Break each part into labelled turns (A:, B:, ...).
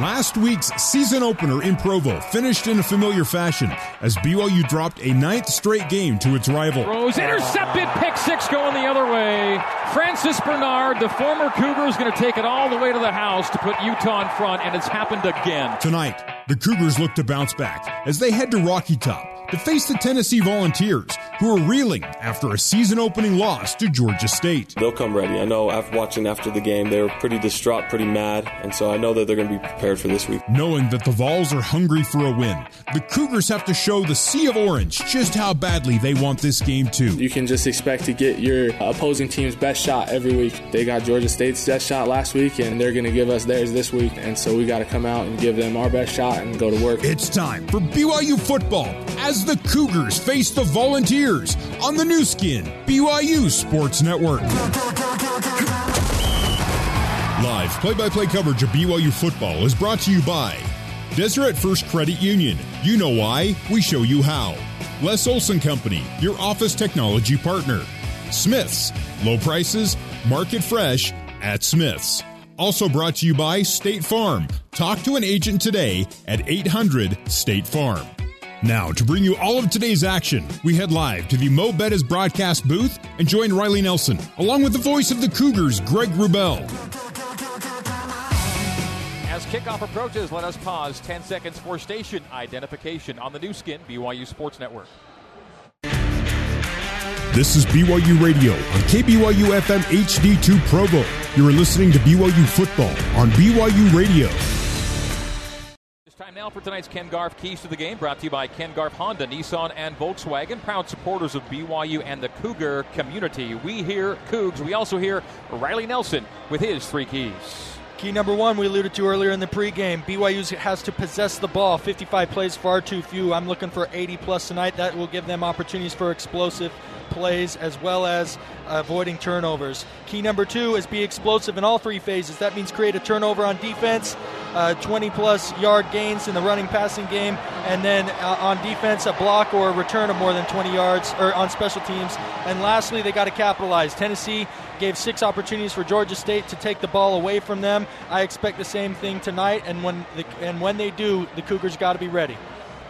A: Last week's season opener in Provo finished in a familiar fashion as BYU dropped a ninth straight game to its rival.
B: Rose intercepted, pick six going the other way. Francis Bernard, the former Cougar, is going to take it all the way to the house to put Utah in front, and it's happened again.
A: Tonight, the Cougars look to bounce back as they head to Rocky Top to face the Tennessee Volunteers, who are reeling after a season opening loss to Georgia State.
C: They'll come ready. I know after watching after the game, they were pretty distraught, pretty mad, and so I know that they're going to be prepared for this week.
A: Knowing that the Vols are hungry for a win, the Cougars have to show the Sea of Orange just how badly they want this game too.
D: You can just expect to get your opposing team's best shot every week. They got Georgia State's best shot last week, and they're going to give us theirs this week, and so we got to come out and give them our best shot and go to work.
A: It's time for BYU football as the Cougars face the Volunteers on the Nu Skin, BYU Sports Network. Live play by play coverage of BYU football is brought to you by Deseret First Credit Union. You know why, we show you how. Les Olson Company, your office technology partner. Smiths, low prices, market fresh at Smiths. Also brought to you by State Farm. Talk to an agent today at 800 State Farm. Now, to bring you all of today's action, we head live to the Mo Betta's broadcast booth and join Riley Nelson, along with the voice of the Cougars, Greg Wrubell.
B: As kickoff approaches, let us pause 10 seconds for station identification on the Nu Skin, BYU Sports Network.
A: This is BYU Radio on KBYU FM HD2 Provo. You are listening to BYU football on BYU Radio.
B: Time now for tonight's Ken Garff Keys to the Game, brought to you by Ken Garff Honda, Nissan, and Volkswagen, proud supporters of BYU and the Cougar community. We hear Cougs. We also hear Riley Nelson with his three keys.
E: Key number one, we alluded to earlier in the pregame. BYU has to possess the ball. 55 plays, far too few. I'm looking for 80 plus tonight. That will give them opportunities for explosive plays as well as avoiding turnovers. Key number two is be explosive in all three phases. That means create a turnover on defense, uh, 20 plus yard gains in the running passing game, and then uh, on defense, a block or a return of more than 20 yards, or on special teams. And lastly, they got to capitalize. Tennessee gave six opportunities for Georgia State to take the ball away from them. I expect the same thing tonight, and when the, and when they do, the Cougars got to be ready.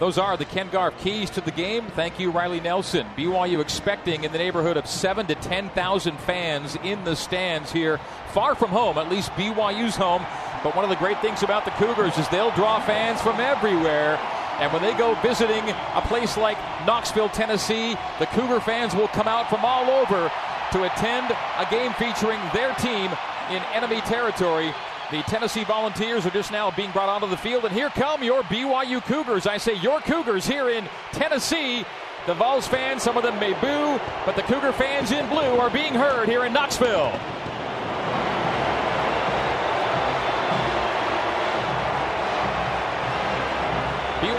B: Those are the Ken Garff keys to the game. Thank you, Riley Nelson. BYU expecting in the neighborhood of seven to ten thousand fans in the stands here, far from home. At least BYU's home. But one of the great things about the Cougars is they'll draw fans from everywhere. And when they go visiting a place like Knoxville, Tennessee, the Cougar fans will come out from all over to attend a game featuring their team in enemy territory. The Tennessee Volunteers are just now being brought onto the field, and here come your BYU Cougars. I say your Cougars here in Tennessee. The Vols fans, some of them may boo, but the Cougar fans in blue are being heard here in Knoxville.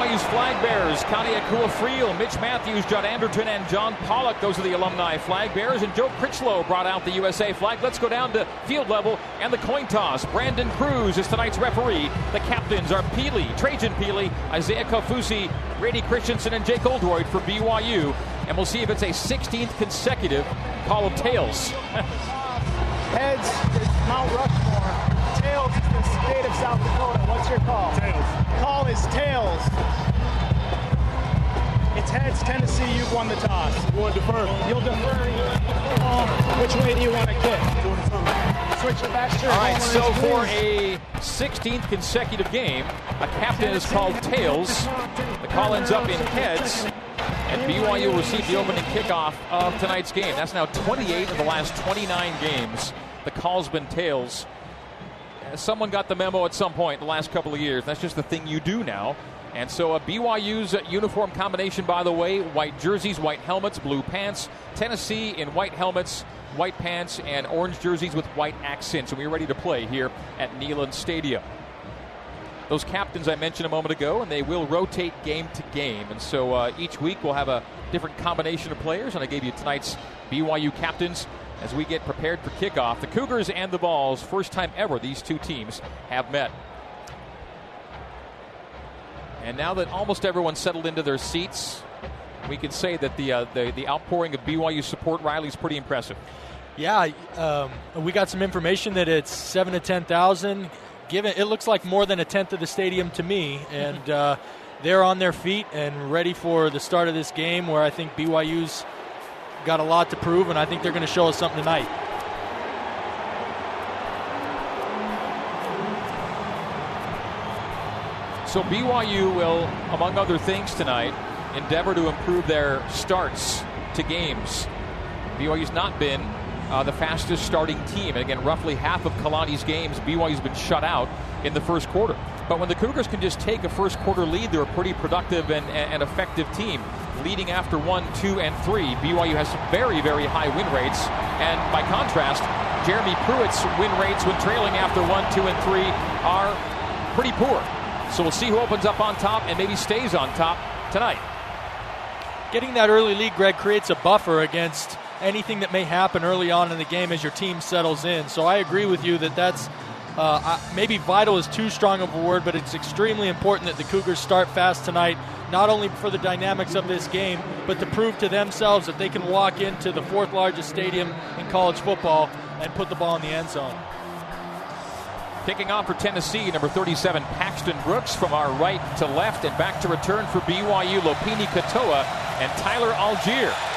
B: BYU's flag bearers, Connie Akua Mitch Matthews, John Anderton, and John Pollock. Those are the alumni flag bearers. And Joe Critchlow brought out the USA flag. Let's go down to field level and the coin toss. Brandon Cruz is tonight's referee. The captains are Pili, Trajan Pili, Isaiah Kaufusi, Brady Christensen, and Jake Oldroyd for BYU. And we'll see if it's a 16th consecutive call of tails.
F: Heads Mount Rushmore. Tails is the state of South Dakota. What's your call?
G: Tails.
F: Call is tails. It's heads, Tennessee. You've won the toss.
G: You want to defer?
F: You'll defer. Um, which way do you want to kick? Switch the back shirt.
B: All right, so for a 16th consecutive game, a captain is called tails. The call ends up in heads. And BYU will receive the opening kickoff of tonight's game. That's now 28 of the last 29 games. The call's been tails. Someone got the memo at some point in the last couple of years. That's just the thing you do now. And so uh, BYU's uniform combination, by the way, white jerseys, white helmets, blue pants. Tennessee in white helmets, white pants, and orange jerseys with white accents. And we're ready to play here at Neyland Stadium. Those captains I mentioned a moment ago, and they will rotate game to game. And so uh, each week we'll have a different combination of players. And I gave you tonight's BYU captains as we get prepared for kickoff. The Cougars and the Vols, first time ever these two teams have met. And now that almost everyone's settled into their seats, we can say that the uh, the, the outpouring of BYU support Riley is pretty impressive.
E: Yeah, um, we got some information that it's seven to ten thousand. given it looks like more than a tenth of the stadium to me, and uh, they're on their feet and ready for the start of this game, where I think BYU's got a lot to prove, and I think they're going to show us something tonight.
B: So BYU will, among other things tonight, endeavor to improve their starts to games. BYU's not been uh, the fastest starting team. And again, roughly half of Kalani's games, BYU's been shut out in the first quarter. But when the Cougars can just take a first quarter lead, they're a pretty productive and, and effective team. Leading after one, two, and three, BYU has very, very high win rates. And by contrast, Jeremy Pruitt's win rates when trailing after one, two, and three are pretty poor. So we'll see who opens up on top and maybe stays on top tonight.
E: Getting that early lead, Greg, creates a buffer against anything that may happen early on in the game as your team settles in. So I agree with you that that's uh, maybe vital is too strong of a word, but it's extremely important that the Cougars start fast tonight, not only for the dynamics of this game, but to prove to themselves that they can walk into the fourth largest stadium in college football and put the ball in the end zone.
B: Kicking off for Tennessee, number 37, Paxton Brooks from our right to left, and back to return for BYU, Lopini Katoa and Tyler Allgeier.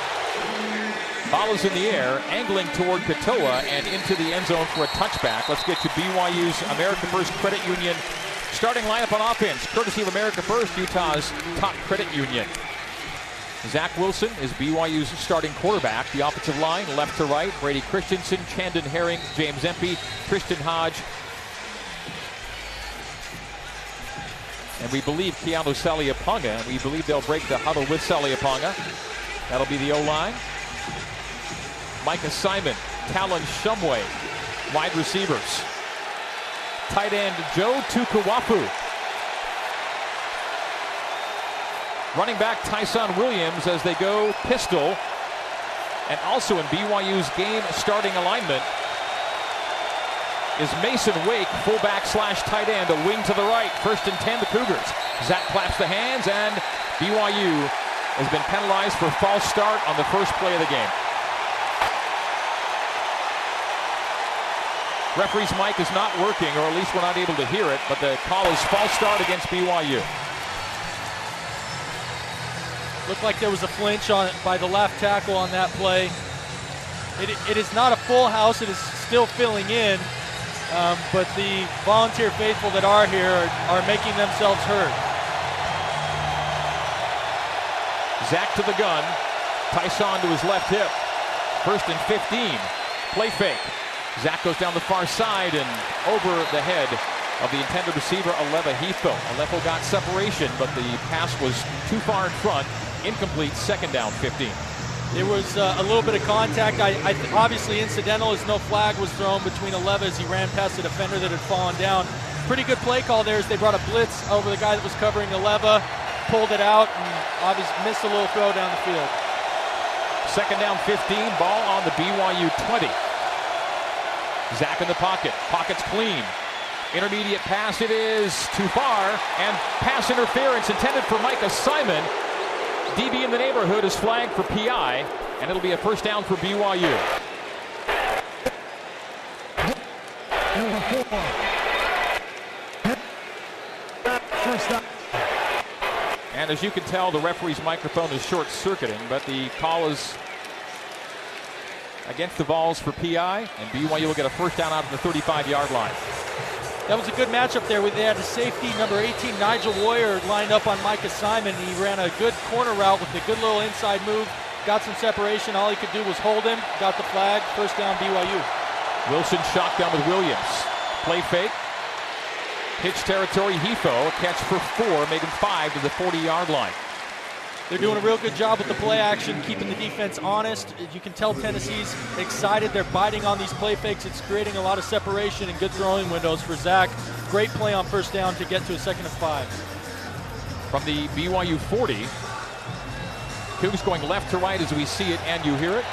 B: Ball is in the air, angling toward Katoa and into the end zone for a touchback. Let's get to BYU's America First Credit Union starting lineup on offense, courtesy of America First, Utah's top credit union. Zach Wilson is BYU's starting quarterback. The offensive line, left to right, Brady Christensen, Chandon Herring, James Empey, Christian Hodge, And we believe Keanu Saleapaga, and we believe they'll break the huddle with Saleapaga. That'll be the O-line. Micah Simon, Talon Shumway, wide receivers. Tight end Joe Tukuafu. Running back Tyson Williams as they go pistol. And also in BYU's game starting alignment, is Mason Wake, fullback slash tight end, a wing to the right. First and 10, the Cougars. Zach claps the hands, and BYU has been penalized for false start on the first play of the game. Referee's mic is not working, or at least we're not able to hear it, but the call is false start against BYU.
E: Looked like there was a flinch on by the left tackle on that play. It, it is not a full house. It is still filling in. Um, but the volunteer faithful that are here are, are making themselves heard.
B: Zach to the gun. Tyson to his left hip. First and 15. Play fake. Zach goes down the far side and over the head of the intended receiver, Aleva Hifo. Aleva got separation, but the pass was too far in front. Incomplete, second down 15.
E: There was uh, a little bit of contact. I, I th- obviously incidental as no flag was thrown between Aleva as he ran past the defender that had fallen down. Pretty good play call there as they brought a blitz over the guy that was covering Aleva, pulled it out, and obviously missed a little throw down the field.
B: Second down 15, ball on the BYU 20. Zach in the pocket. Pocket's clean. Intermediate pass, it is too far, and pass interference intended for Micah Simon. DB in the neighborhood is flagged for PI, and it'll be a first down for BYU. And as you can tell, the referee's microphone is short circuiting, but the call is against the Vols for PI, and BYU will get a first down out of the 35 yard line.
E: That was a good matchup there. They had a safety, number 18, Nigel Warrior, lined up on Micah Simon. He ran a good corner route with a good little inside move, got some separation. All he could do was hold him, got the flag, first down BYU.
B: Wilson shotgun with Williams. Play fake. Pitch territory, Hifo, a catch for four, making five to the 40 yard line.
E: They're doing a real good job with the play action, keeping the defense honest. You can tell Tennessee's excited. They're biting on these play fakes. It's creating a lot of separation and good throwing windows for Zach. Great play on first down to get to a second and five.
B: From the BYU 40, Cougs going left to right as we see it and you hear it.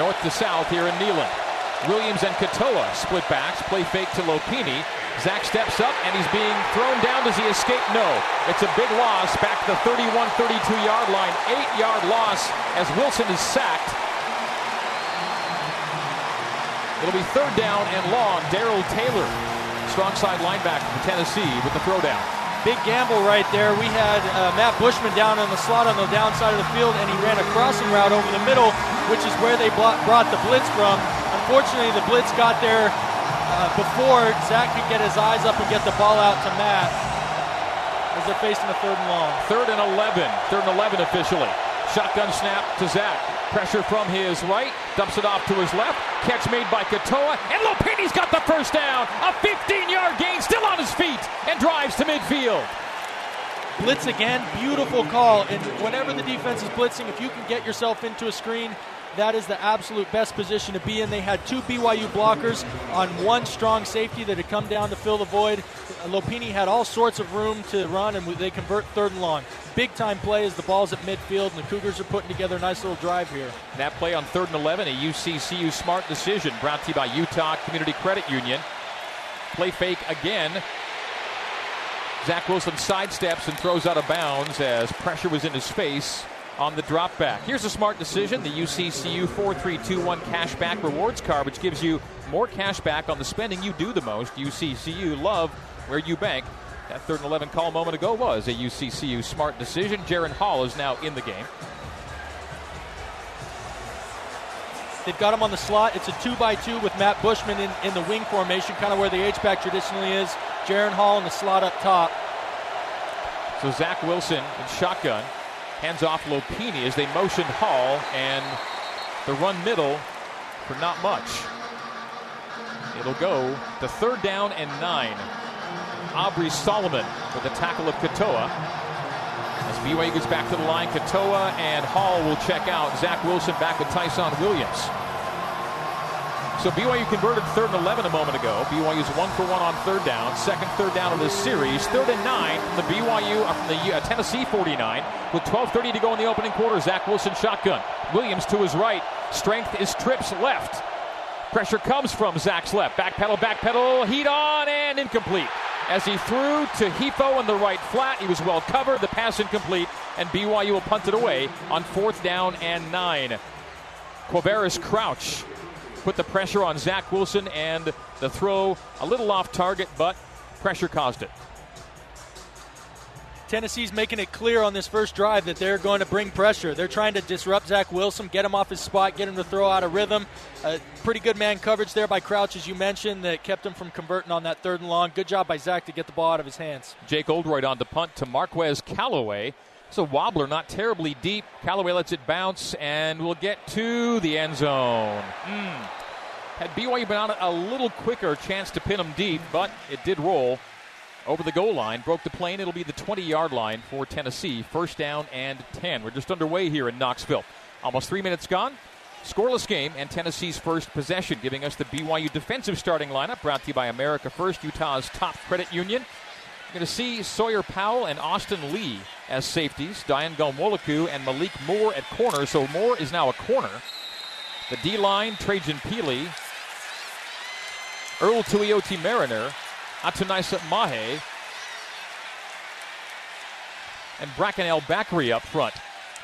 B: North to south here in Neyland. Williams and Katoa split backs, play fake to Lopini. Zach steps up and he's being thrown down. Does he escape? No. It's a big loss back to the 31 32 yard line. Eight yard loss as Wilson is sacked. It'll be third down and long. Darrell Taylor, strong side linebacker for Tennessee, with the throwdown.
E: Big gamble right there. We had uh, Matt Bushman down on the slot on the downside of the field, and he ran a crossing route over the middle, which is where they brought the blitz from. Unfortunately, the blitz got there uh, before Zach could get his eyes up and get the ball out to Matt as they're facing a third and long.
B: Third and 11. Third and 11 officially. Shotgun snap to Zach. Pressure from his right, dumps it off to his left. Catch made by Katoa, and Lopini's got the first down. A 15-yard gain, still on his feet, and drives to midfield.
E: Blitz again, beautiful call. And whenever the defense is blitzing, if you can get yourself into a screen, that is the absolute best position to be in. They had two BYU blockers on one strong safety that had come down to fill the void. Lopini had all sorts of room to run, and they convert third and long. Big time play as the ball's at midfield, and the Cougars are putting together a nice little drive here.
B: That play on third and 11, a UCCU smart decision brought to you by Utah Community Credit Union. Play fake again. Zach Wilson sidesteps and throws out of bounds as pressure was in his face on the drop back. Here's a smart decision the UCCU 4321 cashback rewards card, which gives you more cash back on the spending you do the most. UCCU love where you bank. That third and 11 call a moment ago was a UCCU smart decision. Jaren Hall is now in the game.
E: They've got him on the slot. It's a two by two with Matt Bushman in, in the wing formation, kind of where the H-back traditionally is. Jaren Hall in the slot up top.
B: So Zach Wilson in shotgun. Hands off Lopini as they motion Hall and the run middle for not much. It'll go to third down and nine. Aubrey Solomon with the tackle of Katoa. As BYU gets back to the line, Katoa and Hall will check out. Zach Wilson back with Tyson Williams. So BYU converted third and 11 a moment ago. BYU's one for one on third down. Second third down of this series. Third and nine from the BYU, uh, from the uh, Tennessee 49. With 12.30 to go in the opening quarter, Zach Wilson shotgun. Williams to his right. Strength is Trips left. Pressure comes from Zach's left. Back pedal, back pedal, heat on, and incomplete. As he threw to Hifo in the right flat, he was well covered. The pass incomplete, and BYU will punt it away on fourth down and nine. Quavaris Crouch put the pressure on Zach Wilson, and the throw a little off target, but pressure caused it.
E: Tennessee's making it clear on this first drive that they're going to bring pressure. They're trying to disrupt Zach Wilson, get him off his spot, get him to throw out of rhythm. Uh, pretty good man coverage there by Crouch, as you mentioned, that kept him from converting on that third and long. Good job by Zach to get the ball out of his hands.
B: Jake Oldroyd on the punt to Marquez Callaway. It's a wobbler, not terribly deep. Callaway lets it bounce, and we'll get to the end zone. Mm. Had BYU been on a little quicker, chance to pin him deep, but it did roll over the goal line, broke the plane. It'll be the 20 yard line for Tennessee. First down and 10. We're just underway here in Knoxville. Almost three minutes gone. Scoreless game and Tennessee's first possession, giving us the BYU defensive starting lineup brought to you by America First, Utah's top credit union. You're going to see Sawyer Powell and Austin Lee as safeties, Dayan Ghanwoloku and Malik Moore at corner. So Moore is now a corner. The D line, Trajan Pili, Earl Tuioti Mariner, Atunaisa Mahe, and Bracken El Bakri up front.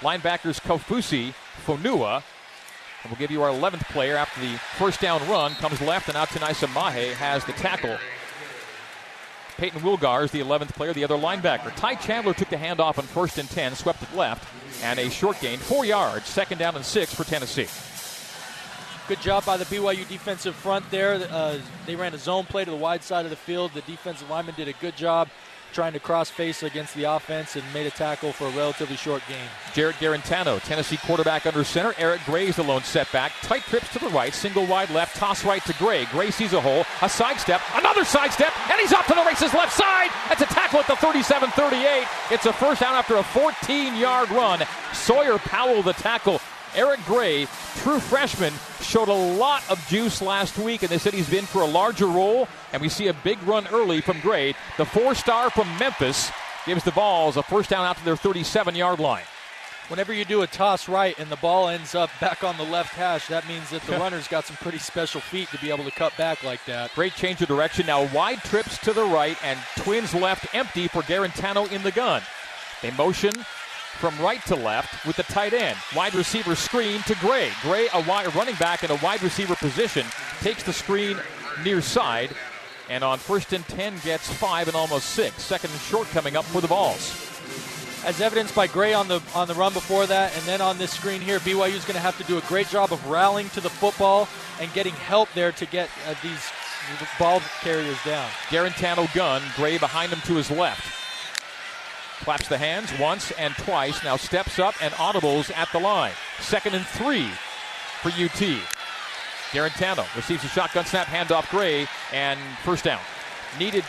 B: Linebackers Kaufusi, Fonua. And we'll give you our 11th player after the first down run. Comes left, and Atunaisa Mahe has the tackle. Payton Wilgar is the 11th player, the other linebacker. Ty Chandler took the handoff on first and 10, swept it left, and a short gain, four yards, second down and six for Tennessee.
E: Good job by the BYU defensive front there. Uh, they ran a zone play to the wide side of the field. The defensive lineman did a good job trying to cross face against the offense and made a tackle for a relatively short gain.
B: Jarrett Guarantano, Tennessee quarterback under center. Eric Gray is the lone setback. Tight trips to the right, single wide left, toss right to Gray. Gray sees a hole, a sidestep, another sidestep, and he's off to the races left side. That's a tackle at the 37 38. It's a first down after a 14 yard run. Sawyer Powell, the tackle. Eric Gray, true freshman, showed a lot of juice last week, and they said he's been for a larger role. And we see a big run early from Gray. The four star from Memphis gives the Vols a first down out to their 37 yard line.
E: Whenever you do a toss right and the ball ends up back on the left hash, that means that the runner's got some pretty special feet to be able to cut back like that.
B: Great change of direction. Now wide trips to the right and twins left empty for Guarantano in the gun. They motion from right to left with the tight end. Wide receiver screen to Gray. Gray, a wide running back in a wide receiver position, takes the screen near side, and on first and 10 gets five and almost six. Second and short coming up for the Vols.
E: As evidenced by Gray on the on the run before that, and then on this screen here, BYU is going to have to do a great job of rallying to the football and getting help there to get uh, these ball carriers down.
B: Guarantano gun, Gray behind him to his left. Claps the hands once and twice, now steps up and audibles at the line. Second and three for UT. Guarantano receives a shotgun snap, handoff Gray, and first down. Needed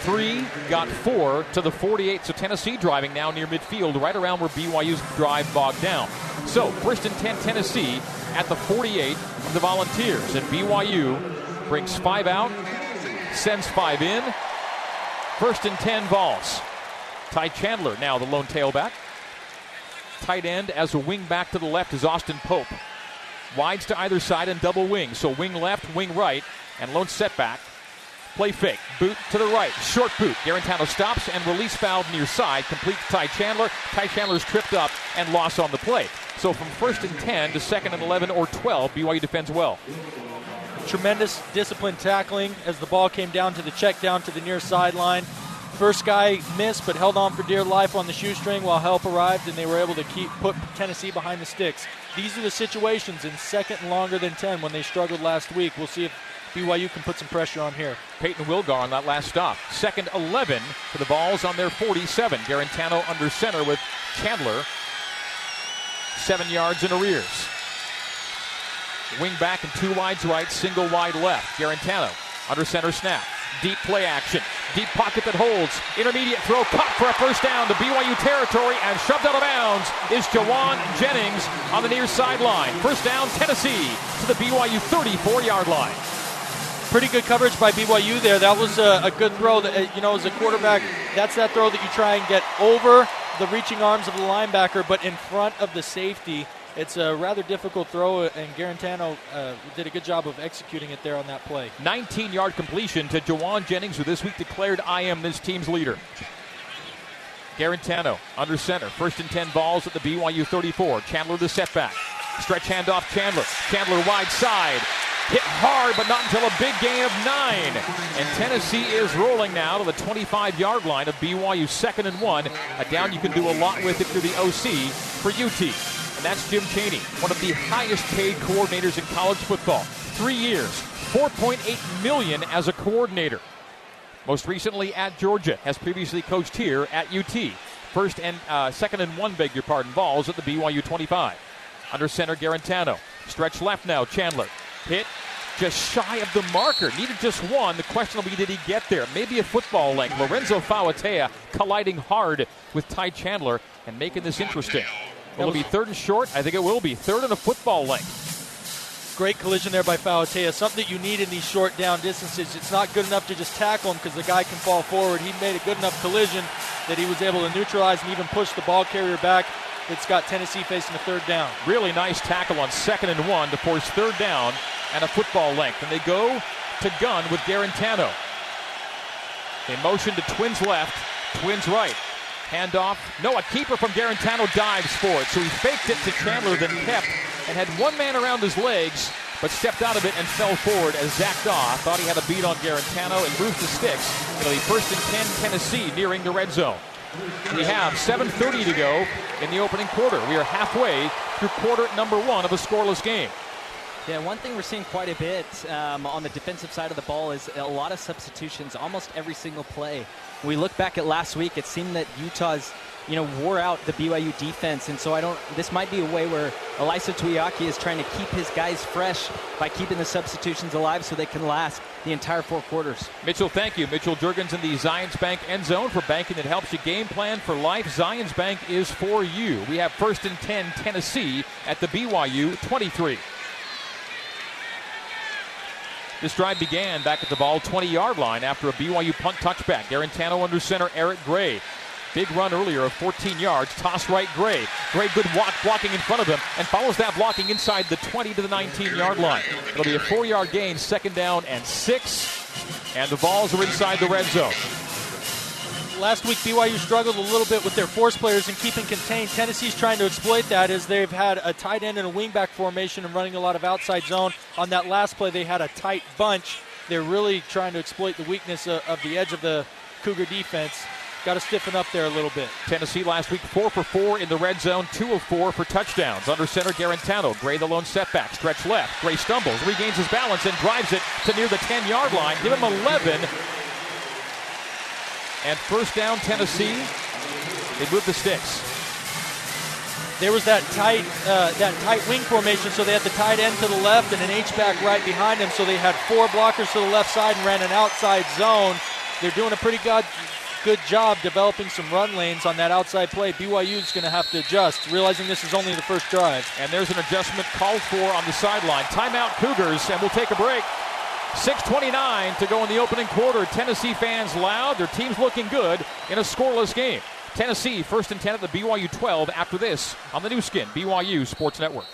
B: three, got four to the 48. So Tennessee driving now near midfield, right around where BYU's drive bogged down. So first and 10, Tennessee at the 48 of the Volunteers. And BYU brings five out, sends five in. First and 10 Vols. Ty Chandler now the lone tailback. Tight end as a wing back to the left is Austin Pope. Wides to either side and double wing. So wing left, wing right, and lone setback. Play fake. Boot to the right. Short boot. Guarantano stops and release valve near side. Complete to Ty Chandler. Ty Chandler's tripped up and lost on the play. So from first and 10 to second and 11 or 12, BYU defends well.
E: Tremendous disciplined tackling as the ball came down to the check down to the near sideline. First guy missed, but held on for dear life on the shoestring while help arrived, and they were able to keep put Tennessee behind the sticks. These are the situations in second and longer than 10 when they struggled last week. We'll see if BYU can put some pressure on here.
B: Payton Wilgar on that last stop. Second 11 for the Vols on their 47. Guarantano under center with Chandler. Seven yards in arrears. Wing back and two wides right, single wide left. Guarantano under center snap. Deep play action. Deep pocket that holds. Intermediate throw caught for a first down to BYU territory and shoved out of bounds is Jauan Jennings on the near sideline. First down, Tennessee to the BYU 34 yard line.
E: Pretty good coverage by BYU there. That was a, a good throw. That, uh, you know, as a quarterback, that's that throw that you try and get over the reaching arms of the linebacker, but in front of the safety it's a rather difficult throw, and Guarantano uh, did a good job of executing it there on that play.
B: 19 yard completion to Jauan Jennings, who this week declared, I am this team's leader. Guarantano under center. First and 10 Vols at the BYU 34. Chandler the setback. Stretch handoff Chandler. Chandler wide side. Hit hard, but not until a big gain of nine. And Tennessee is rolling now to the 25 yard line of BYU second and one. A down you can do a lot with if you're the OC for UT and that's Jim Chaney, one of the highest paid coordinators in college football. Three years, 4.8 million as a coordinator. Most recently at Georgia, has previously coached here at UT. First and uh, second and one, beg your pardon, Vols at the BYU 25. Under center, Guarantano. Stretch left now, Chandler. Hit just shy of the marker. Needed just one. The question will be, did he get there? Maybe a football length. Lorenzo Fauatea colliding hard with Ty Chandler and making this interesting. Will it be third and short? I think it will be. Third and a football length.
E: Great collision there by Fauatea. Something that you need in these short down distances. It's not good enough to just tackle him because the guy can fall forward. He made a good enough collision that he was able to neutralize and even push the ball carrier back. It's got Tennessee facing a third down.
B: Really nice tackle on second and one to force third down and a football length. And they go to gun with Guarantano. They motion to twins left, twins right. Handoff. No, a keeper from Guarantano dives for it. So he faked it to Chandler, then kept and had one man around his legs, but stepped out of it and fell forward as Zach Dawe thought he had a beat on Guarantano and moved the sticks. It'll be first and 10 Tennessee nearing the red zone. We have 7.30 to go in the opening quarter. We are halfway through quarter number one of a scoreless game.
G: Yeah, one thing we're seeing quite a bit um, on the defensive side of the ball is a lot of substitutions almost every single play. We look back at last week, it seemed that Utah's you know, wore out the BYU defense. And so I don't, this might be a way where Ilaisa Tuiaki is trying to keep his guys fresh by keeping the substitutions alive so they can last the entire four quarters.
B: Mitchell, thank you. Mitchell Juergens in the Zions Bank end zone for banking that helps you game plan for life. Zions Bank is for you. We have first and 10 Tennessee at the BYU 23. This drive began back at the ball 20 yard line after a BYU punt touchback. Guarantano under center, Eric Gray. Big run earlier of 14 yards. Toss right Gray. Gray good walk blocking in front of him and follows that blocking inside the 20 to the 19 yard line. It'll be a four yard gain, second down and six. And the Vols are inside the red zone.
E: Last week BYU struggled a little bit with their force players and keeping contained. Tennessee's trying to exploit that as they've had a tight end and a wingback formation and running a lot of outside zone. On that last play, they had a tight bunch. They're really trying to exploit the weakness of, of the edge of the Cougar defense. Got to stiffen up there a little bit.
B: Tennessee last week, four for four in the red zone, two of four for touchdowns. Under center, Guarantano. Gray the lone setback. Stretch left. Gray stumbles, regains his balance, and drives it to near the 10 yard line. Give him 11. And first down, Tennessee. They move the sticks.
E: There was that tight, uh, that tight wing formation, so they had the tight end to the left and an H back right behind them. So they had four blockers to the left side and ran an outside zone. They're doing a pretty good, good job developing some run lanes on that outside play. BYU is going to have to adjust, realizing this is only the first drive.
B: And there's an adjustment called for on the sideline. Timeout Cougars, and we'll take a break. 6.29 to go in the opening quarter. Tennessee fans loud. Their team's looking good in a scoreless game. Tennessee first and 10 at the BYU 12 after this on the Nu Skin, BYU Sports Network.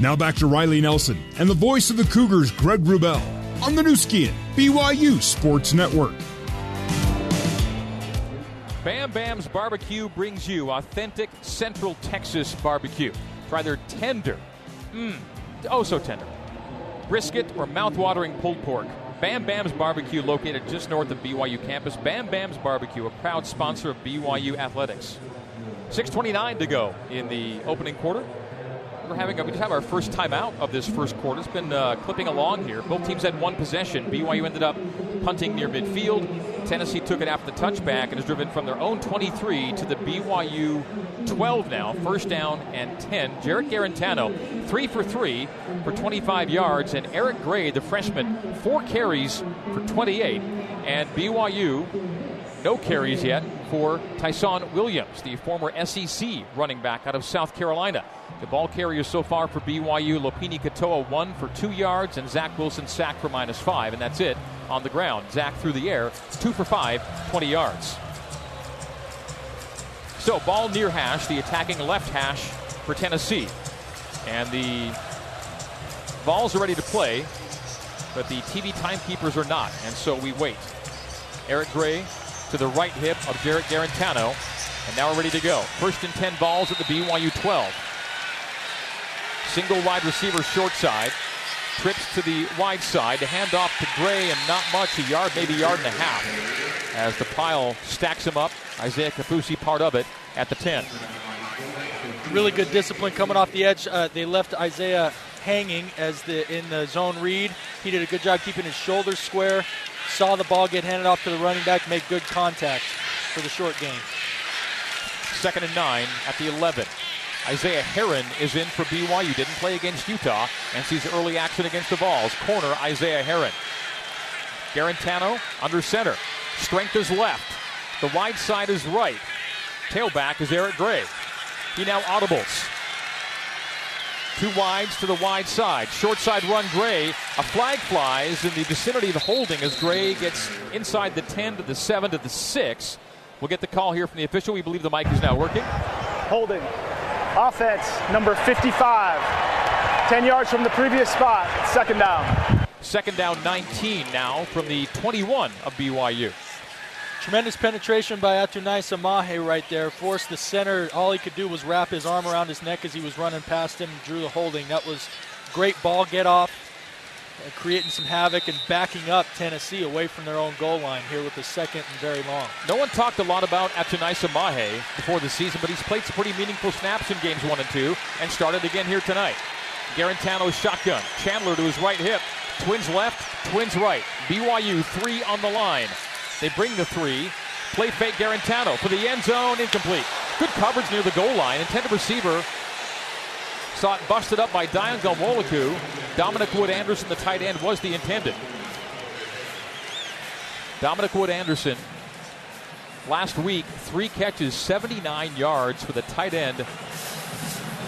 A: Now back to Riley Nelson and the voice of the Cougars, Greg Wrubell, on the Nu Skin, BYU Sports Network.
B: Bam Bam's Barbecue brings you authentic Central Texas barbecue. Try their tender, mmm, oh so tender, brisket or mouth-watering pulled pork. Bam Bam's Barbecue, located just north of BYU campus. Bam Bam's Barbecue, a proud sponsor of BYU athletics. 6:29 to go in the opening quarter. We're having we just have our first timeout of this first quarter. It's been uh, clipping along here. Both teams had one possession. BYU ended up punting near midfield. Tennessee took it after the touchback and has driven from their own 23 to the BYU 12 now. First down and 10. Jarrett Guarantano, three for three for 25 yards, and Eric Gray, the freshman, four carries for 28. And BYU, no carries yet for Tyson Williams, the former SEC running back out of South Carolina. The ball carriers so far for BYU, Lopini Katoa one for two yards, and Zach Wilson sacked for minus five, and that's it on the ground. Zach through the air, two for five, 20 yards. So ball near hash, the attacking left hash for Tennessee. And the Vols are ready to play, but the TV timekeepers are not, and so we wait. Eric Gray to the right hip of Jarrett Guarantano, and now we're ready to go. First and 10 Vols at the BYU 12. Single wide receiver short side. Trips to the wide side. The handoff to Gray and not much, a yard, maybe a yard and a half. As the pile stacks him up. Isaiah Kaufusi part of it at the 10.
E: Really good discipline coming off the edge. Uh, they left Isaiah hanging as the in the zone read. He did a good job keeping his shoulders square. Saw the ball get handed off to the running back, make good contact for the short game.
B: Second and nine at the 11. Isaiah Herron is in for BYU. Didn't play against Utah and sees early action against the Vols. Corner Isaiah Herron. Guarantano under center. Strength is left. The wide side is right. Tailback is Eric Gray. He now audibles. Two wides to the wide side. Short side run Gray. A flag flies in the vicinity of holding as Gray gets inside the 10 to the 7 to the 6. We'll get the call here from the official. We believe the mic is now working.
F: Holding. Offense, number 55. 10 yards from the previous spot. Second down.
B: Second down 19 now from the 21 of BYU.
E: Tremendous penetration by Atunaisa Mahe right there. Forced the center. All he could do was wrap his arm around his neck as he was running past him drew the holding. That was great ball get off, Uh, creating some havoc and backing up Tennessee away from their own goal line here with the second and very long.
B: No one talked a lot about Atunaisa Mahe before the season, but he's played some pretty meaningful snaps in games one and two and started again here tonight. Guarantano's shotgun. Chandler to his right hip. Twins left, twins right. BYU three on the line. They bring the three. Play fake Guarantano for the end zone, incomplete. Good coverage near the goal line. Intended receiver saw it busted up by Dayan Ghanwoloku. Dominic Wood Anderson, the tight end, was the intended. Dominic Wood Anderson, last week, three catches, 79 yards for the tight end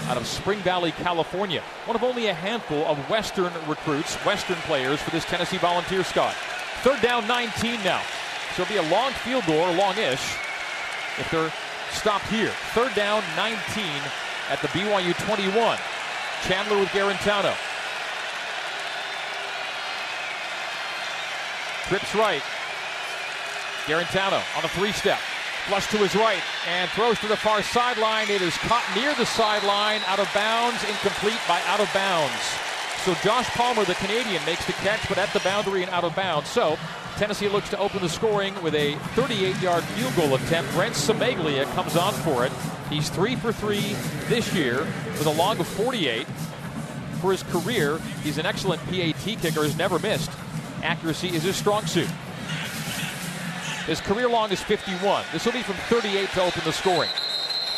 B: out of Spring Valley, California. One of only a handful of Western recruits, Western players for this Tennessee Volunteer squad. Third down 19 now. So it'll be a long field goal, or long-ish, if they're stopped here. Third down 19 at the BYU 21. Chandler with Guarantano. Trips right. Guarantano on the three step. Flush to his right and throws to the far sideline. It is caught near the sideline, out of bounds, incomplete by out of bounds. So Josh Palmer, the Canadian, makes the catch, but at the boundary and out of bounds. So Tennessee looks to open the scoring with a 38-yard field goal attempt. Brent Cimaglia comes on for it. He's three for three this year with a log of 48. For his career, he's an excellent PAT kicker, has never missed. Accuracy is his strong suit. His career long is 51. This will be from 38 to open the scoring.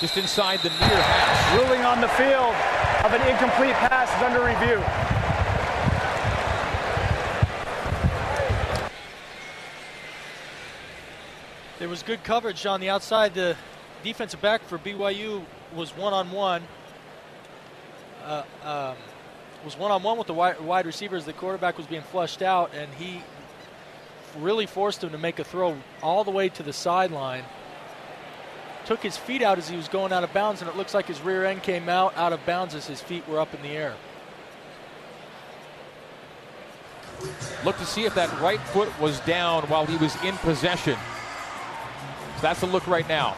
B: Just inside the near hash.
F: Ruling on the field of an incomplete pass is under review.
E: Was good coverage on the outside. The defensive back for BYU was one on one. Was one on one with the wide, wide receivers. The quarterback was being flushed out, and he really forced him to make a throw all the way to the sideline. Took his feet out as he was going out of bounds, and it looks like his rear end came out out of bounds as his feet were up in the air.
B: Look to see if that right foot was down while he was in possession. That's the look right now.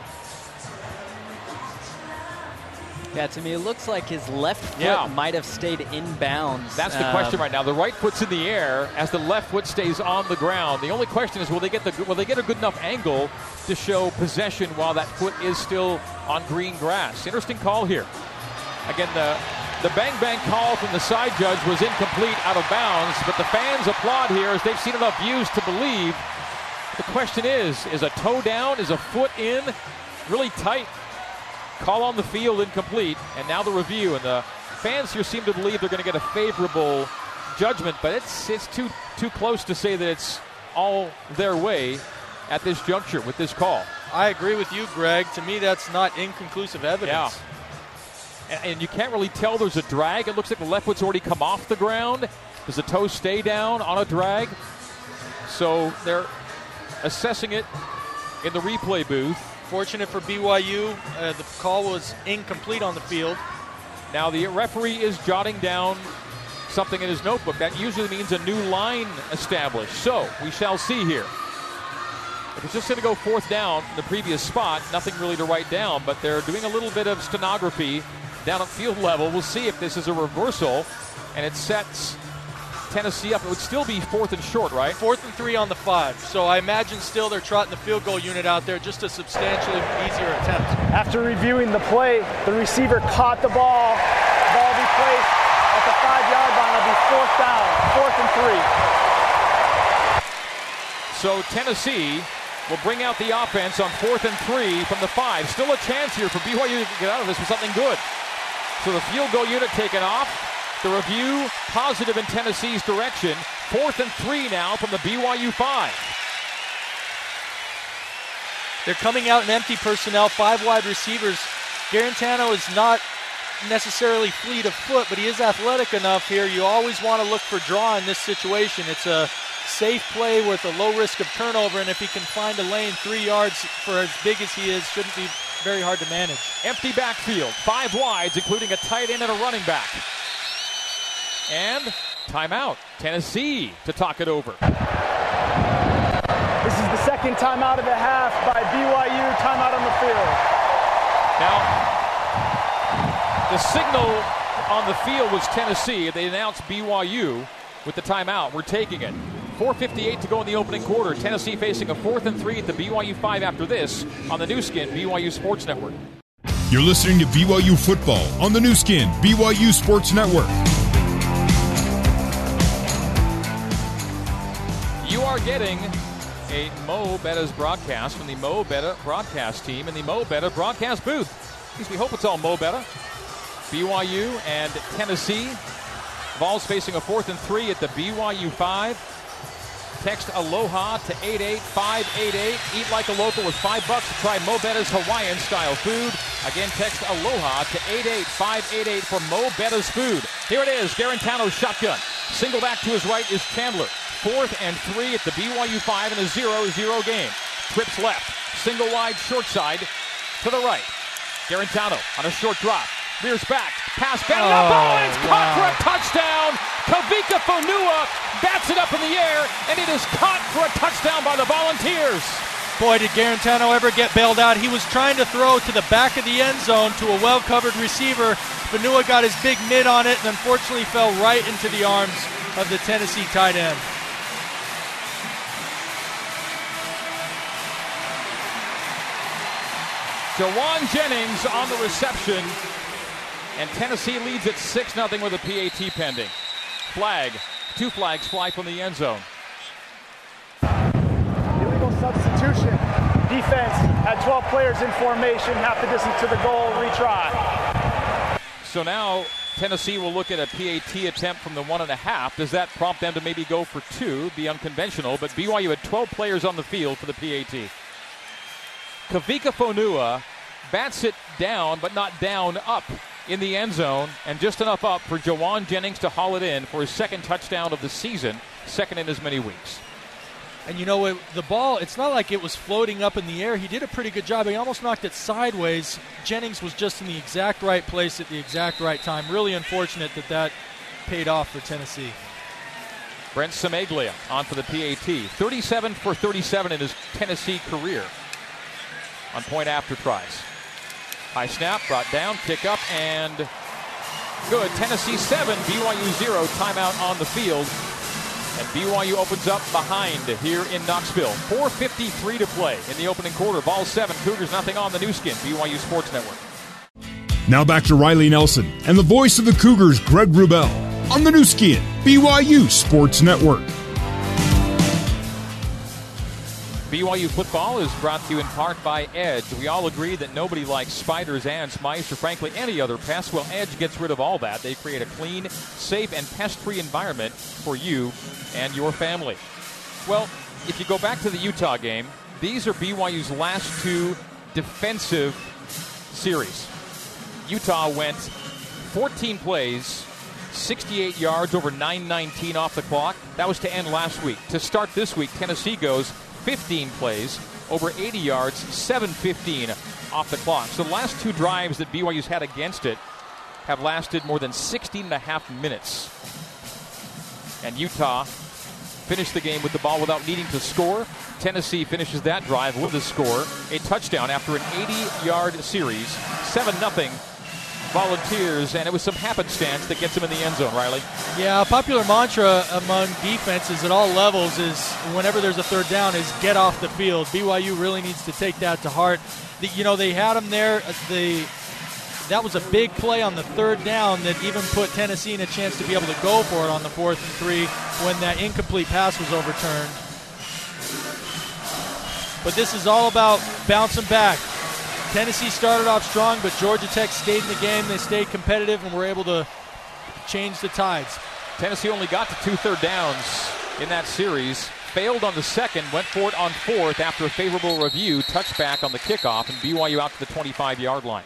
G: Yeah, to me, it looks like his left foot
B: Yeah.
G: might have stayed in bounds.
B: That's the
G: Um,
B: question right now. The right foot's in the air as the left foot stays on the ground. The only question is, will they get the will they get a good enough angle to show possession while that foot is still on green grass? Interesting call here. Again, the the bang bang call from the side judge was incomplete, out of bounds, but the fans applaud here as they've seen enough views to believe. The question is, is a toe down, is a foot in, really tight? Call on the field incomplete, and now the review. And the fans here seem to believe they're going to get a favorable judgment, but it's it's too too close to say that it's all their way at this juncture with this call.
E: I agree with you, Greg. To me, that's not inconclusive evidence.
B: Yeah. And, and you can't really tell there's a drag. It looks like the left foot's already come off the ground. Does the toe stay down on a drag? So they're assessing it in the replay booth.
E: Fortunate for BYU, uh, the call was incomplete on the field.
B: Now the referee is jotting down something in his notebook. That usually means a new line established. So we shall see here. If it's just going to go fourth down from the previous spot, nothing really to write down, but they're doing a little bit of stenography down at field level. We'll see if this is a reversal and it sets Tennessee up. It would still be fourth and short, right?
E: Fourth and three on the five. So I imagine still they're trotting the field goal unit out there, just a substantially easier attempt.
F: After reviewing the play, the receiver caught the ball. The ball will be placed at the five-yard line. It'll be fourth down, fourth and three.
B: So Tennessee will bring out the offense on fourth and three from the five. Still a chance here for BYU to get out of this with something good. So the field goal unit taken off. The review positive in Tennessee's direction. Fourth and three now from the BYU five.
E: They're coming out in empty personnel, five wide receivers. Guarantano is not necessarily fleet of foot, but he is athletic enough here. You always want to look for draw in this situation. It's a safe play with a low risk of turnover, and if he can find a lane three yards for as big as he is, shouldn't be very hard to manage.
B: Empty backfield. Five wides, including a tight end and a running back. And timeout. Tennessee to talk it over.
F: This is the second timeout of the half by BYU. Timeout on the field.
B: Now, the signal on the field was Tennessee. They announced BYU with the timeout. We're taking it. 4.58 to go in the opening quarter. Tennessee facing a fourth and three at the BYU 5 after this on the Nu Skin, BYU Sports Network.
A: You're listening to BYU football on the Nu Skin, BYU Sports Network.
B: Getting a Mo Betta's broadcast from the Mo Betta broadcast team in the Mo Betta broadcast booth. At least we hope it's all Mo Betta. BYU and Tennessee. Vols facing a fourth and three at the BYU 5. Text Aloha to 88588. Eat like a local with five bucks to try Mo Betta's Hawaiian style food. Again, text Aloha to 88588 for Mo Betta's food. Here it is, Guarantano's shotgun. Single back to his right is Chandler. Fourth and three at the BYU 5 in a 0-0 game. Trips left. Single wide short side to the right. Guarantano on a short drop. Rears back. Pass batted up. Oh, and it's caught for a touchdown. Kavika Fonua bats it up in the air, and it is caught for a touchdown by the Volunteers.
E: Boy, did Guarantano ever get bailed out. He was trying to throw to the back of the end zone to a well covered receiver. Fonua got his big mid on it and unfortunately fell right into the arms of the Tennessee tight end.
B: Jauan Jennings on the reception, and Tennessee leads at 6 0 with a PAT pending. Flag. Two flags fly from the end zone.
F: Illegal substitution. Defense had 12 players in formation, half the distance to the goal, retry.
B: So now Tennessee will look at a PAT attempt from the one and a half. Does that prompt them to maybe go for two? Be unconventional, but BYU had 12 players on the field for the PAT. Kavika Fonua bats it down, but not down, up in the end zone, and just enough up for Jauan Jennings to haul it in for his second touchdown of the season, second in as many weeks.
E: And you know, it, the ball, it's not like it was floating up in the air. He did a pretty good job. He almost knocked it sideways. Jennings was just in the exact right place at the exact right time. Really unfortunate that that paid off for Tennessee.
B: Brent Cimaglia on for the PAT. 37 for 37 in his Tennessee career on point after tries. High snap, brought down, kick up, and good. Tennessee 7, BYU 0, timeout on the field. And BYU opens up behind here in Knoxville. 4.53 to play in the opening quarter. Ball 7, Cougars nothing on the Nu Skin, BYU Sports Network.
A: Now back to Riley Nelson and the voice of the Cougars, Greg Wrubell, on the Nu Skin, BYU Sports Network.
B: BYU football is brought to you in part by Edge. We all agree that nobody likes spiders, ants, mice, or frankly any other pests. Well, Edge gets rid of all that. They create a clean, safe, and pest free environment for you and your family. Well, if you go back to the Utah game, these are BYU's last two defensive series. Utah went 14 plays, 68 yards over 919 off the clock. That was to end last week. To start this week, Tennessee goes 15 plays, over 80 yards, 715 off the clock. So the last two drives that BYU's had against it have lasted more than 16 and a half minutes. And Utah finished the game with the ball without needing to score. Tennessee finishes that drive with a score, a touchdown after an 80 yard series, 7 0 volunteers, and it was some happenstance that gets him in the end zone, Riley.
E: Yeah, a popular mantra among defenses at all levels is whenever there's a third down is get off the field. BYU really needs to take that to heart. The, you know, they had him there. Uh, the that was a big play on the third down that even put Tennessee in a chance to be able to go for it on the fourth and three when that incomplete pass was overturned. But this is all about bouncing back. Tennessee started off strong, but Georgia Tech stayed in the game. They stayed competitive and were able to change the tides.
B: Tennessee only got to two third downs in that series. Failed on the second, went for it on fourth after a favorable review, touchback on the kickoff, and BYU out to the 25 yard line.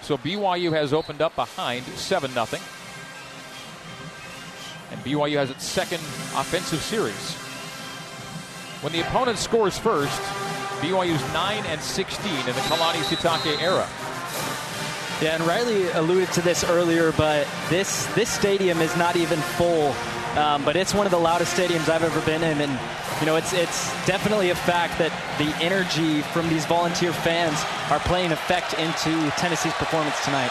B: So BYU has opened up behind 7 0. And BYU has its second offensive series. When the opponent scores first, BYU's 9 and 16 in the Kalani Sitake era.
G: Yeah, and Riley alluded to this earlier, but this this stadium is not even full. Um, but it's one of the loudest stadiums I've ever been in, and you know it's it's definitely a fact that the energy from these volunteer fans are playing effect into Tennessee's performance tonight.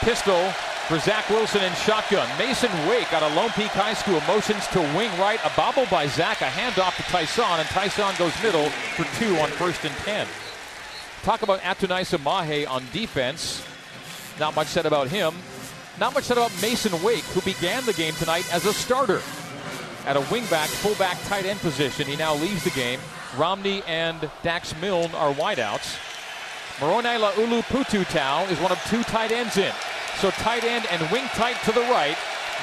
B: Pistol for Zach Wilson in shotgun. Mason Wake out of Lone Peak High School motions to wing right. A bobble by Zach. A handoff to Tyson, and Tyson goes middle for two on first and ten. Talk about Atunaisa Mahe on defense. Not much said about him. Not much said about Mason Wake, who began the game tonight as a starter at a wingback, fullback, tight end position. He now leaves the game. Romney and Dax Milne are wideouts. Moroni Laulu Pututau is one of two tight ends in. So tight end and wing tight to the right.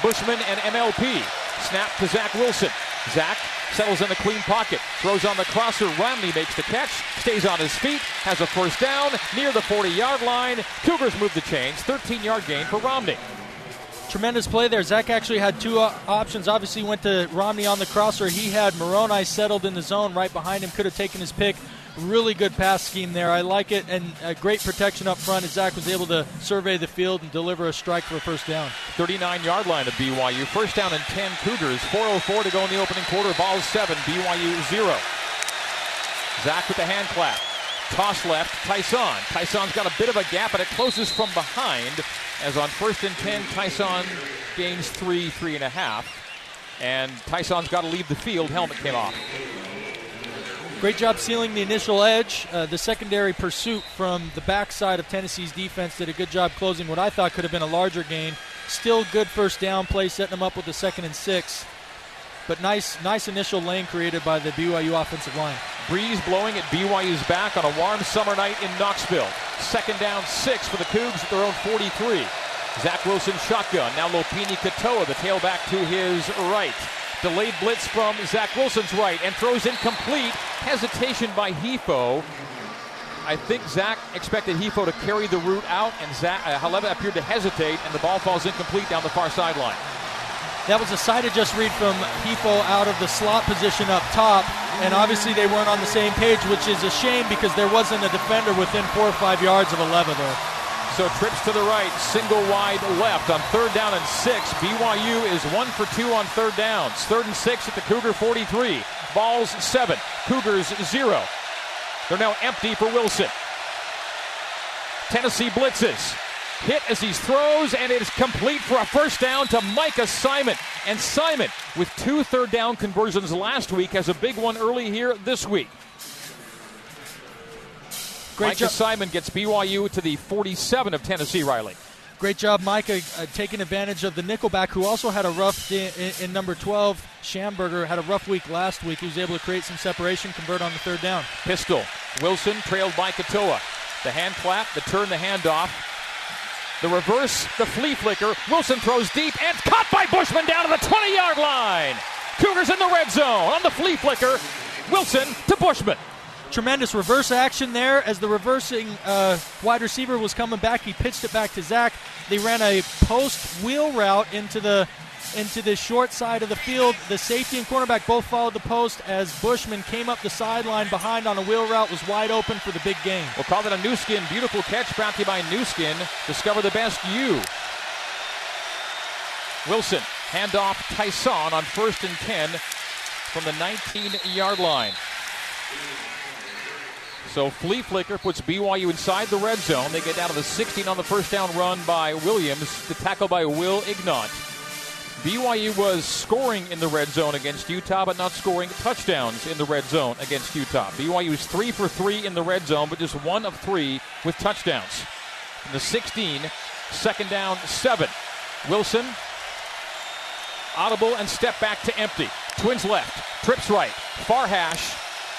B: Bushman and MLP. Snap to Zach Wilson. Zach settles in the clean pocket. Throws on the crosser. Romney makes the catch. Stays on his feet. Has a first down near the 40 yard line. Cougars move the chains. 13 yard gain for Romney.
E: Tremendous play there. Zach actually had two uh, options. Obviously, went to Romney on the crosser. He had Moroni settled in the zone right behind him. Could have taken his pick. Really good pass scheme there. I like it, and great protection up front. Zach was able to survey the field and deliver a strike for a first down.
B: 39 yard line of BYU. First down and 10 Cougars. 4.04 to go in the opening quarter. Ball seven. BYU zero. Zach with the hand clap. Toss left. Tyson. Tyson's got a bit of a gap, but it closes from behind. As on first and 10, Tyson gains three, three and a half. And Tyson's got to leave the field. Helmet came off.
E: Great job sealing the initial edge. Uh, the secondary pursuit from the backside of Tennessee's defense did a good job closing what I thought could have been a larger gain. Still good first down play, setting them up with the second and six. But nice, nice initial lane created by the BYU offensive line.
B: Breeze blowing at BYU's back on a warm summer night in Knoxville. Second down, six for the Cougs at their own 43. Zach Wilson shotgun. Now Lopini Katoa, the tailback to his right. Delayed blitz from Zach Wilson's right and throws incomplete. Hesitation by Hifo. I think Zach expected Hifo to carry the route out, and Zach, uh, Aleva appeared to hesitate, and the ball falls incomplete down the far sideline.
E: That was a side adjust read from Hifo out of the slot position up top, and obviously they weren't on the same page, which is a shame because there wasn't a defender within four or five yards of Aleva there.
B: So trips to the right, single wide left on third down and six. BYU is one for two on third downs. Third and six at the Cougar 43. Balls seven. Cougars zero. They're now empty for Wilson. Tennessee blitzes. Hit as he throws, and it is complete for a first down to Micah Simon. And Simon, with two third down conversions last week, has a big one early here this week. Great Micah job. Simon gets BYU to the 47 of Tennessee, Riley.
E: Great job, Micah, uh, taking advantage of the nickelback, who also had a rough in, in, number 12. Shamburger had a rough week last week. He was able to create some separation, convert on the third down.
B: Pistol. Wilson trailed by Katoa. The hand clap, the turn, the handoff. The reverse, the flea flicker. Wilson throws deep and caught by Bushman down to the 20 yard line. Cougars in the red zone on the flea flicker. Wilson to Bushman.
E: Tremendous reverse action there as the reversing uh, wide receiver was coming back. He pitched it back to Zach. They ran a post wheel route into the into the short side of the field. The safety and cornerback both followed the post as Bushman came up the sideline behind on a wheel route, was wide open for the big game.
B: We'll call it a Nu Skin. Beautiful catch brought to you by Nu Skin. Discover the best you. Wilson, handoff Tyson on first and 10 from the 19 yard line. So flea flicker puts BYU inside the red zone. They get down to the 16 on the first down run by Williams. The tackle by Will Ignont. BYU was scoring in the red zone against Utah, but not scoring touchdowns in the red zone against Utah. BYU is three for three in the red zone, but just one of three with touchdowns. In the 16, second down, seven. Wilson, audible and step back to empty. Twins left, trips right, far hash,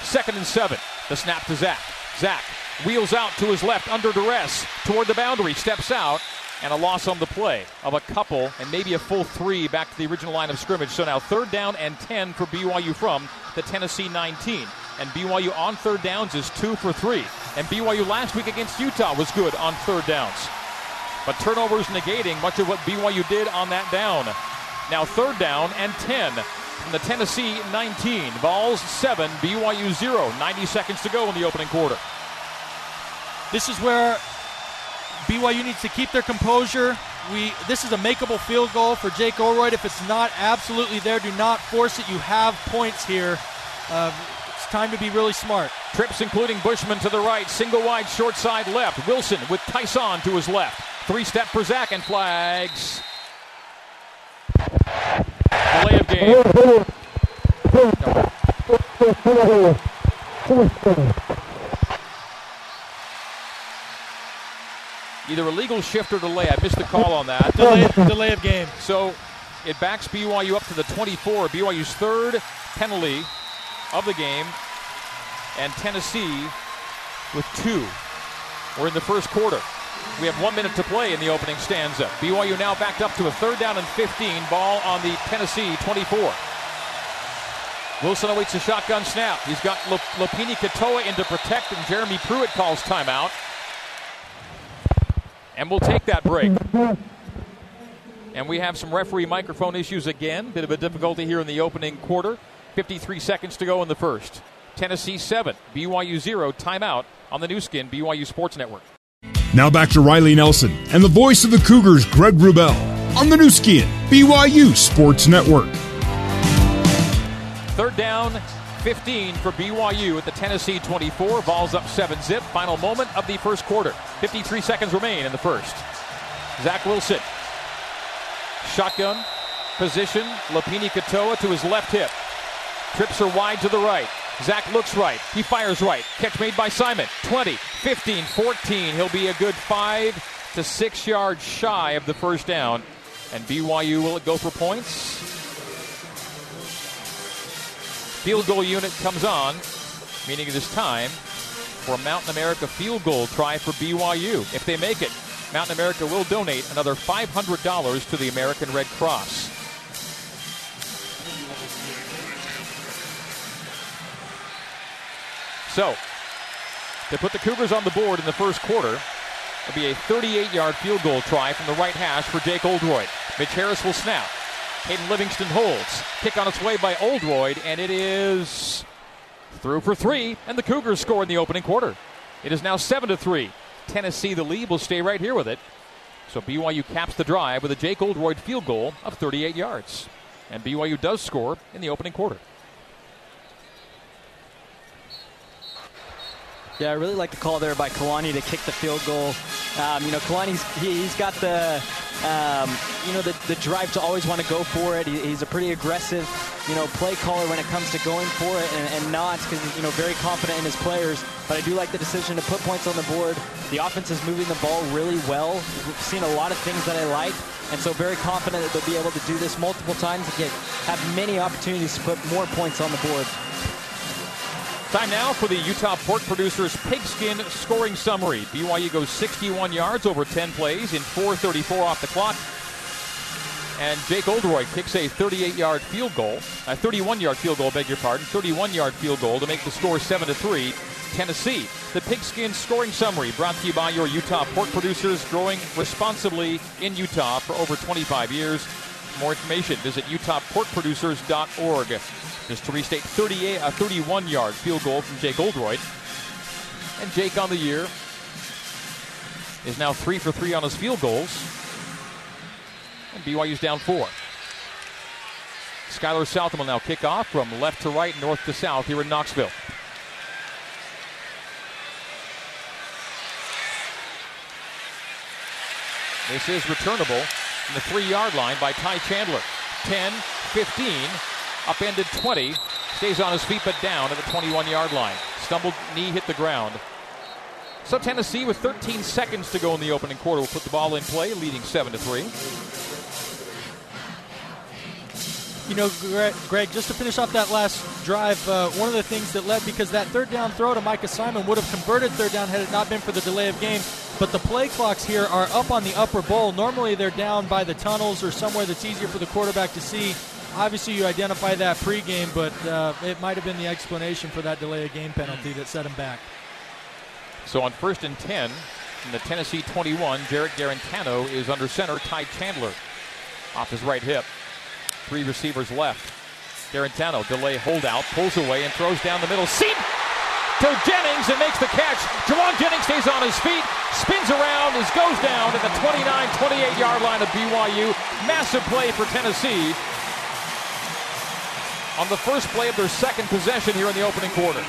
B: second and seven. The snap to Zach. Zach wheels out to his left under duress toward the boundary, steps out, and a loss on the play of a couple and maybe a full three back to the original line of scrimmage. So now third down and 10 for BYU from the Tennessee 19. And BYU on third downs is two for three. And BYU last week against Utah was good on third downs. But turnovers negating much of what BYU did on that down. Now third down and 10 from the Tennessee 19. Vols 7, BYU 0. 90 seconds to go in the opening quarter.
E: This is where BYU needs to keep their composure. We this is a makeable field goal for Jake Oldroyd. If it's not absolutely there, do not force it. You have points here. Uh, it's time to be really smart.
B: Trips including Bushman to the right, single wide short side left. Wilson with Tyson to his left. Three step for Zach and flags. Delay of game. Either a legal shift or delay. I missed the call on that.
E: delay, delay of game.
B: So it backs BYU up to the 24. BYU's third penalty of the game. And Tennessee with two. We're in the first quarter. We have one minute to play in the opening stanza. BYU now backed up to a third down and 15. Ball on the Tennessee 24. Wilson awaits a shotgun snap. He's got Lopini Katoa in to protect, and Jeremy Pruitt calls timeout. And we'll take that break. And we have some referee microphone issues again. Bit of a difficulty here in the opening quarter. 53 seconds to go in the first. Tennessee 7, BYU 0. Timeout on the Nu Skin, BYU Sports Network.
A: Now back to Riley Nelson and the voice of the Cougars, Greg Wrubell, on the Nu Skin, BYU Sports Network.
B: Third down, 15 for BYU at the Tennessee 24. Vols up 7 zip. Final moment of the first quarter. 53 seconds remain in the first. Zach Wilson. Shotgun. Position. Lopini Katoa to his left hip. Trips her wide to the right. Zach looks right. He fires right. Catch made by Simon. 20, 15, 14. He'll be a good five to six yards shy of the first down. And BYU will it go for points? Field goal unit comes on, meaning it is time for a Mountain America field goal try for BYU. If they make it, Mountain America will donate another $500 to the American Red Cross. So, to put the Cougars on the board in the first quarter, it'll be a 38 yard field goal try from the right hash for Jake Oldroyd. Mitch Harris will snap. Hayden Livingston holds. Kick on its way by Oldroyd, and it is through for three, and the Cougars score in the opening quarter. It is now 7 to 3. Tennessee, the lead, will stay right here with it. So BYU caps the drive with a Jake Oldroyd field goal of 38 yards. And BYU does score in the opening quarter.
G: Yeah, I really like the call there by Kalani to kick the field goal. Um, you know, Kalani's he, has got the um, you know the, the drive to always want to go for it. He, he's a pretty aggressive you know play caller when it comes to going for it and, and not because he's, you know very confident in his players. But I do like the decision to put points on the board. The offense is moving the ball really well. We've seen a lot of things that I like. And so very confident that they'll be able to do this multiple times and get, have many opportunities to put more points on the board.
B: Time now for the Utah Pork Producers Pigskin scoring summary. BYU goes 61 yards over 10 plays in 4:34 off the clock. And Jake Oldroyd kicks a 38-yard field goal, a 31-yard field goal, beg your pardon, 31-yard field goal to make the score 7 to 3. Tennessee. The Pigskin scoring summary brought to you by your Utah pork producers growing responsibly in Utah for over 25 years. For more information, visit utahporkproducers.org. Just to restate, 38, a 31 yard field goal from Jake Oldroyd. And Jake on the year is now three for three on his field goals. And BYU's down four. Skylar Southam will now kick off from left to right, north to south here in Knoxville. This is returnable from the three yard line by Ty Chandler. 10, 15, upended 20, stays on his feet but down at the 21 yard line. Stumbled, knee hit the ground. So Tennessee, with 13 seconds to go in the opening quarter, will put the ball in play, leading 7 to 3.
E: You know, Greg, just to finish off that last drive, uh, one of the things that led, because that third down throw to Micah Simon would have converted third down had it not been for the delay of game. But the play clocks here are up on the upper bowl. Normally they're down by the tunnels or somewhere that's easier for the quarterback to see. Obviously, you identify that pregame, but uh, it might have been the explanation for that delay of game penalty that set him back.
B: So on first and 10, in the Tennessee 21, Jarrett Guarantano is under center. Ty Chandler off his right hip. Three receivers left. Guarantano, delay holdout, pulls away and throws down the middle. Seat to Jennings and makes the catch. Jauan Jennings stays on his feet, spins around, goes down at the 29 28 yard line of BYU. Massive play for Tennessee on the first play of their second possession here in the opening quarter.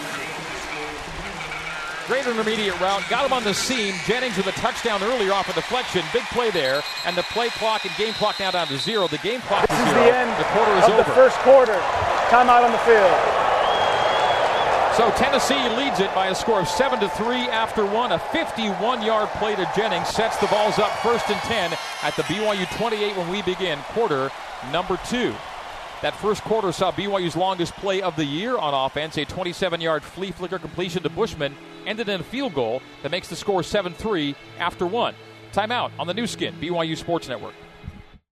B: Great intermediate route, got him on the seam. Jennings with a touchdown earlier off a deflection. Big play there. And the play clock and game clock now down to zero. The game clock
F: this
B: is
F: zero.
B: The,
F: end
B: the quarter is
F: of
B: over.
F: the first quarter. Timeout on the field.
B: So Tennessee leads it by a score of 7 to 3 after one. A 51 yard play to Jennings sets the balls up first and 10 at the BYU 28 when we begin quarter number two. That first quarter saw BYU's longest play of the year on offense, a 27 yard flea flicker completion to Bushman, ended in a field goal that makes the score 7 3 after one. Timeout on the Nu Skin, BYU Sports Network.